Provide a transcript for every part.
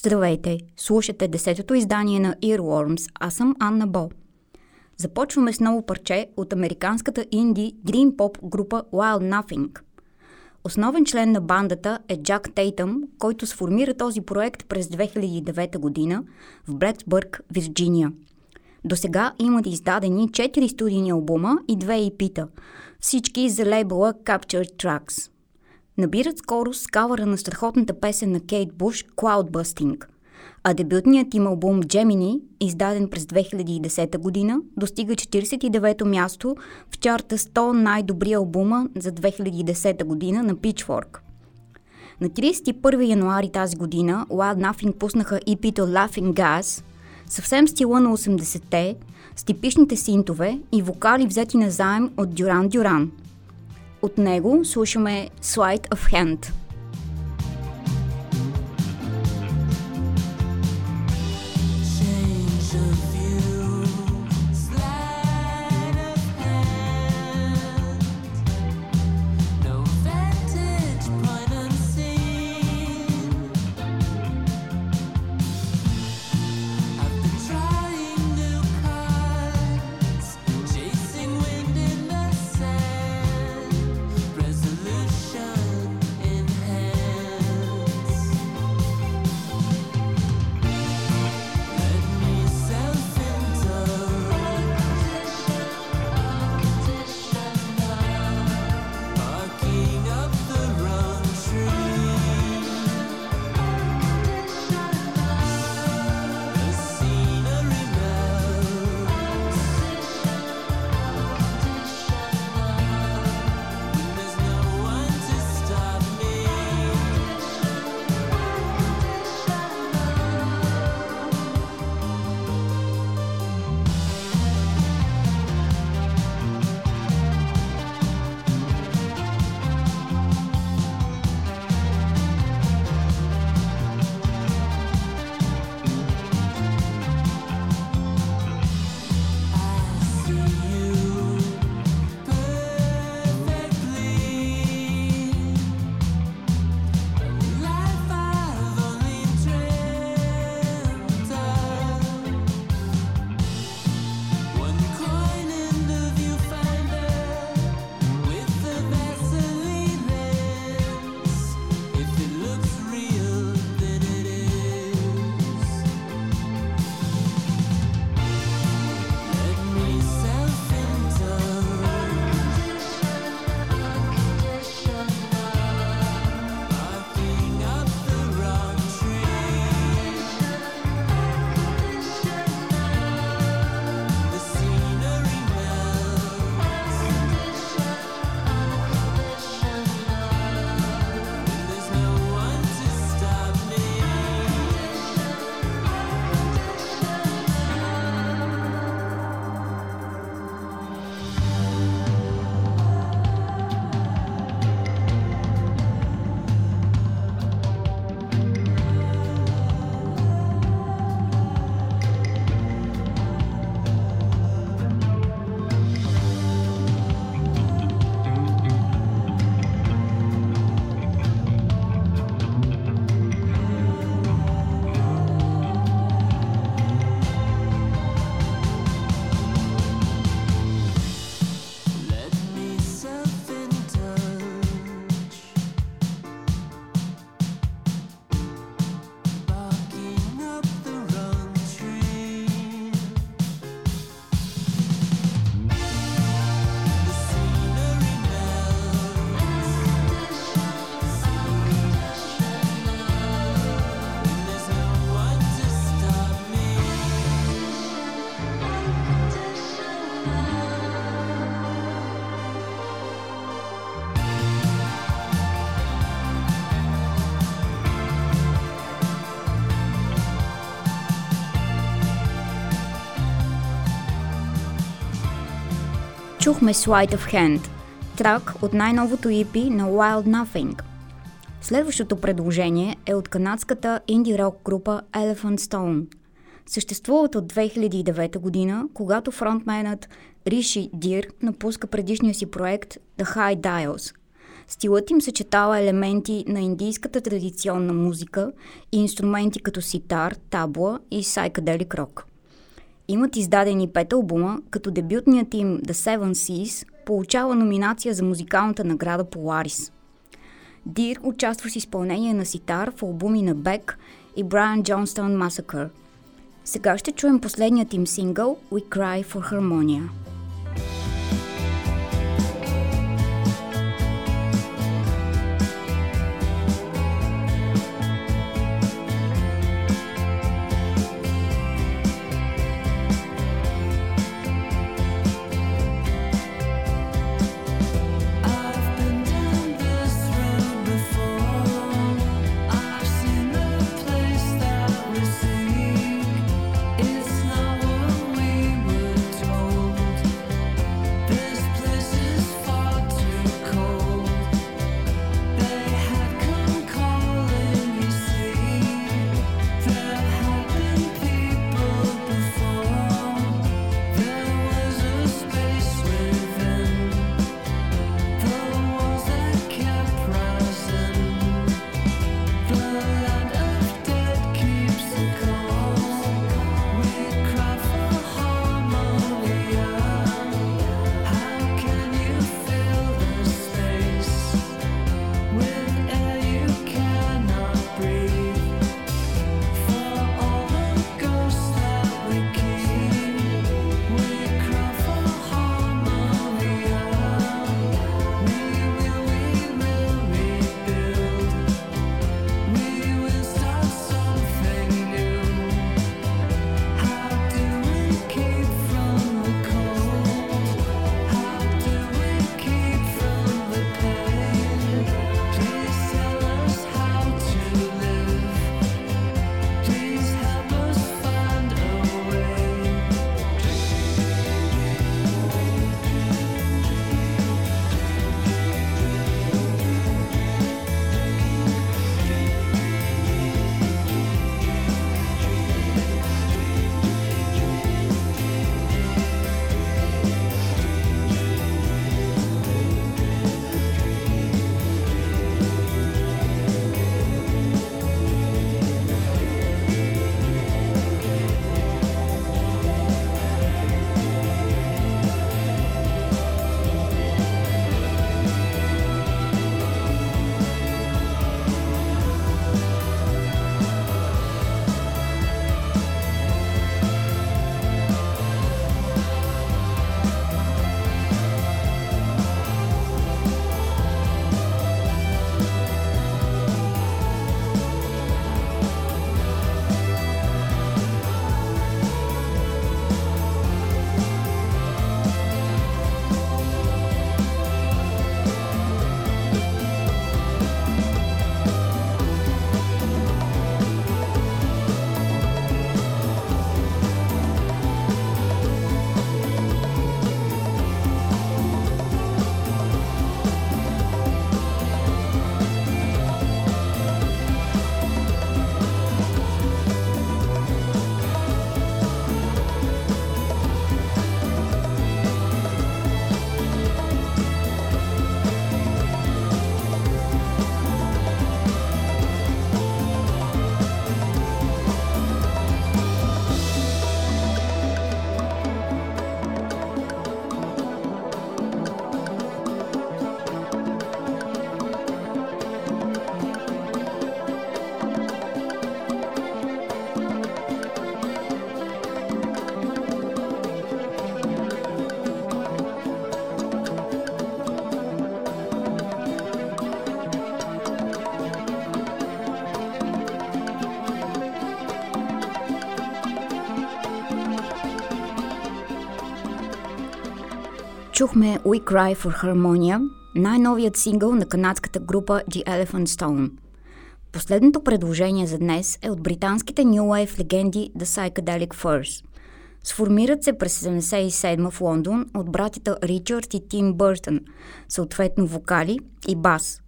Здравейте! Слушате десетото издание на Earworms. Аз съм Анна Бо. Започваме с ново парче от американската инди Green Pop група Wild Nothing. Основен член на бандата е Джак Тейтъм, който сформира този проект през 2009 година в Бредсбърг, Вирджиния. До сега имат издадени 4 студийни албума и 2 EP-та, всички за лейбъла Captured Tracks – набират скорост с кавара на страхотната песен на Кейт Буш «Cloudbusting», а дебютният им албум Gemini, издаден през 2010 година, достига 49-то място в чарта 100 най-добри албума за 2010 година на Pitchfork. На 31 януари тази година Wild Nothing пуснаха EP-то Laughing Gas, съвсем стила на 80-те, с типичните синтове и вокали взети на заем от Дюран Дюран – от него слушаме Slide of Hand – чухме Sleight of Hand, трак от най-новото EP на Wild Nothing. Следващото предложение е от канадската инди-рок група Elephant Stone. Съществуват от 2009 година, когато фронтменът Риши Дир напуска предишния си проект The High Dials. Стилът им съчетава елементи на индийската традиционна музика и инструменти като ситар, табла и сайкаделик рок. Имат издадени пет албума, като дебютният им The Seven Seas получава номинация за музикалната награда Polaris. Дир участва с изпълнение на ситар в албуми на Бек и Brian Johnston Massacre. Сега ще чуем последният им сингъл We Cry for Harmonia. Чухме We Cry for Harmonia, най-новият сингъл на канадската група The Elephant Stone. Последното предложение за днес е от британските New Wave легенди The Psychedelic Furs. Сформират се през 77 в Лондон от братята Ричард и Тим Бъртън, съответно вокали и бас.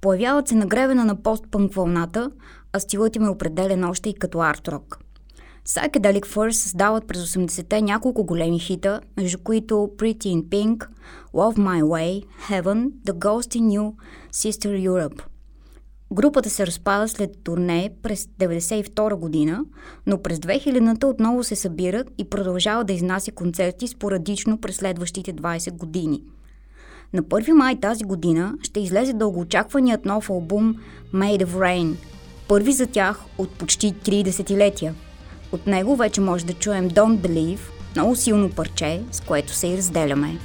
Появяват се на гребена на постпънк вълната, а стилът им е определен още и като арт-рок. Psychedelic Furs създават през 80-те няколко големи хита, между които Pretty in Pink, Love My Way, Heaven, The Ghost in You, Sister Europe. Групата се разпада след турне през 1992 година, но през 2000-та отново се събират и продължава да изнася концерти спорадично през следващите 20 години. На 1 май тази година ще излезе дългоочакваният нов албум Made of Rain, първи за тях от почти 3 десетилетия. От него вече може да чуем Don't Believe, много силно парче, с което се и разделяме.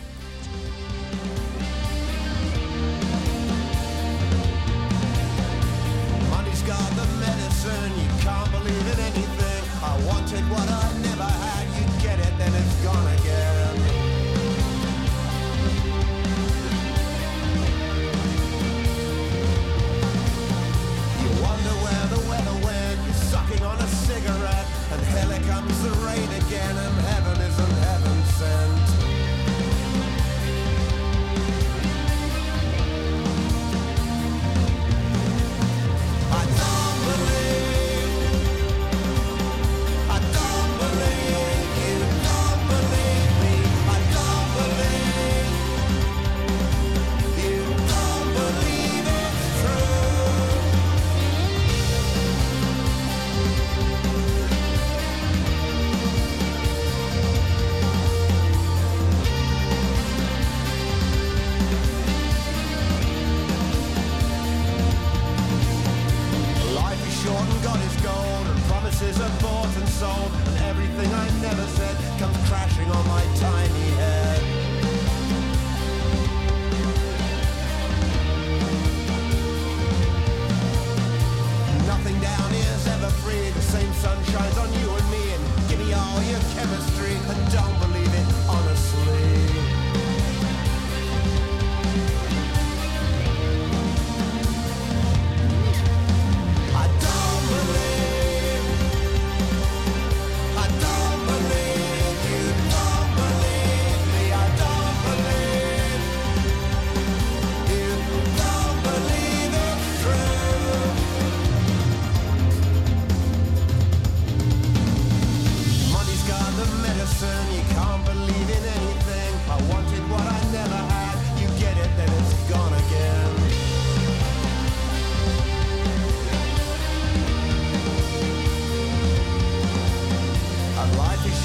sun shines on you and me and give me all your chemistry.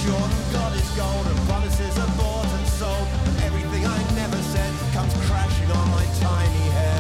Jordan God is gold and promises are bought and sold. And everything I never said comes crashing on my tiny head.